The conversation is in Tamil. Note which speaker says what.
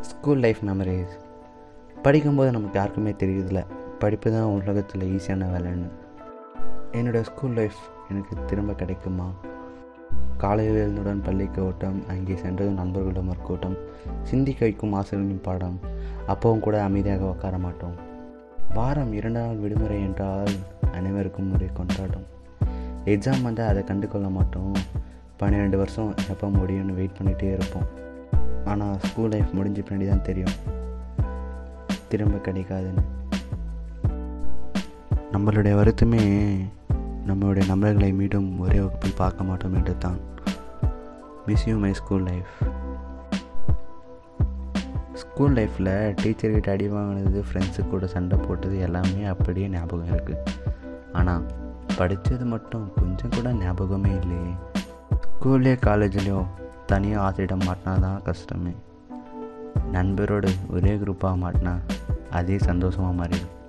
Speaker 1: School life memories. படிக்கும்போது நமக்கு யாருக்குமே தெரியுதில்ல படிப்பு தான் உலகத்தில் ஈஸியான வேலைன்னு. என்னோடய ஸ்கூல் லைஃப் எனக்கு திரும்ப கிடைக்குமா? காலையில் எழுந்தவுடன் பள்ளிக்கு ஓட்டம் அங்கே சென்றது நண்பர்களிடம் ஒரு கூட்டம் சிந்திக்க வைக்கும் ஆசிரியரின் பாடம் அப்பவும் கூட அமைதியாக உட்கார மாட்டோம். வாரம் இரண்டு நாள் விடுமுறை என்றால் அனைவருக்கும் ஒரே கொண்டாட்டம். எக்ஸாம் வந்தால் அதை கண்டு கொள்ள மாட்டோம். பன்னிரெண்டு வருஷம் எப்போ முடியும்னு வெயிட் பண்ணிகிட்டே இருப்போம். ஆனால் ஸ்கூல் லைஃப் முடிஞ்ச பின்னாடி தான் தெரியும். திரும்ப கிடைக்காதுன்னு. நம்மளுடைய வருத்தமே நம்மளுடைய நண்பர்களை மீண்டும் ஒரே வகுப்பில் பார்க்க மாட்டோம் என்று தான் miss you my school life school லைஃப்பில் டீச்சர்கிட்ட அடி வாங்கினது ஃப்ரெண்ட்ஸு கூட சண்டை போட்டது எல்லாமே அப்படியே ஞாபகம் இருக்குது ஆனால் படித்தது மட்டும் கொஞ்சம் கூட ஞாபகமே இல்லையே. ஸ்கூல்லையோ காலேஜ்லேயோ தனியாக ஆசிரியிடம் மாட்டினா தான் கஷ்டமே. நண்பரோடு ஒரே குரூப்பாக மாட்டினா அதே சந்தோஷமாக மாறிடும்.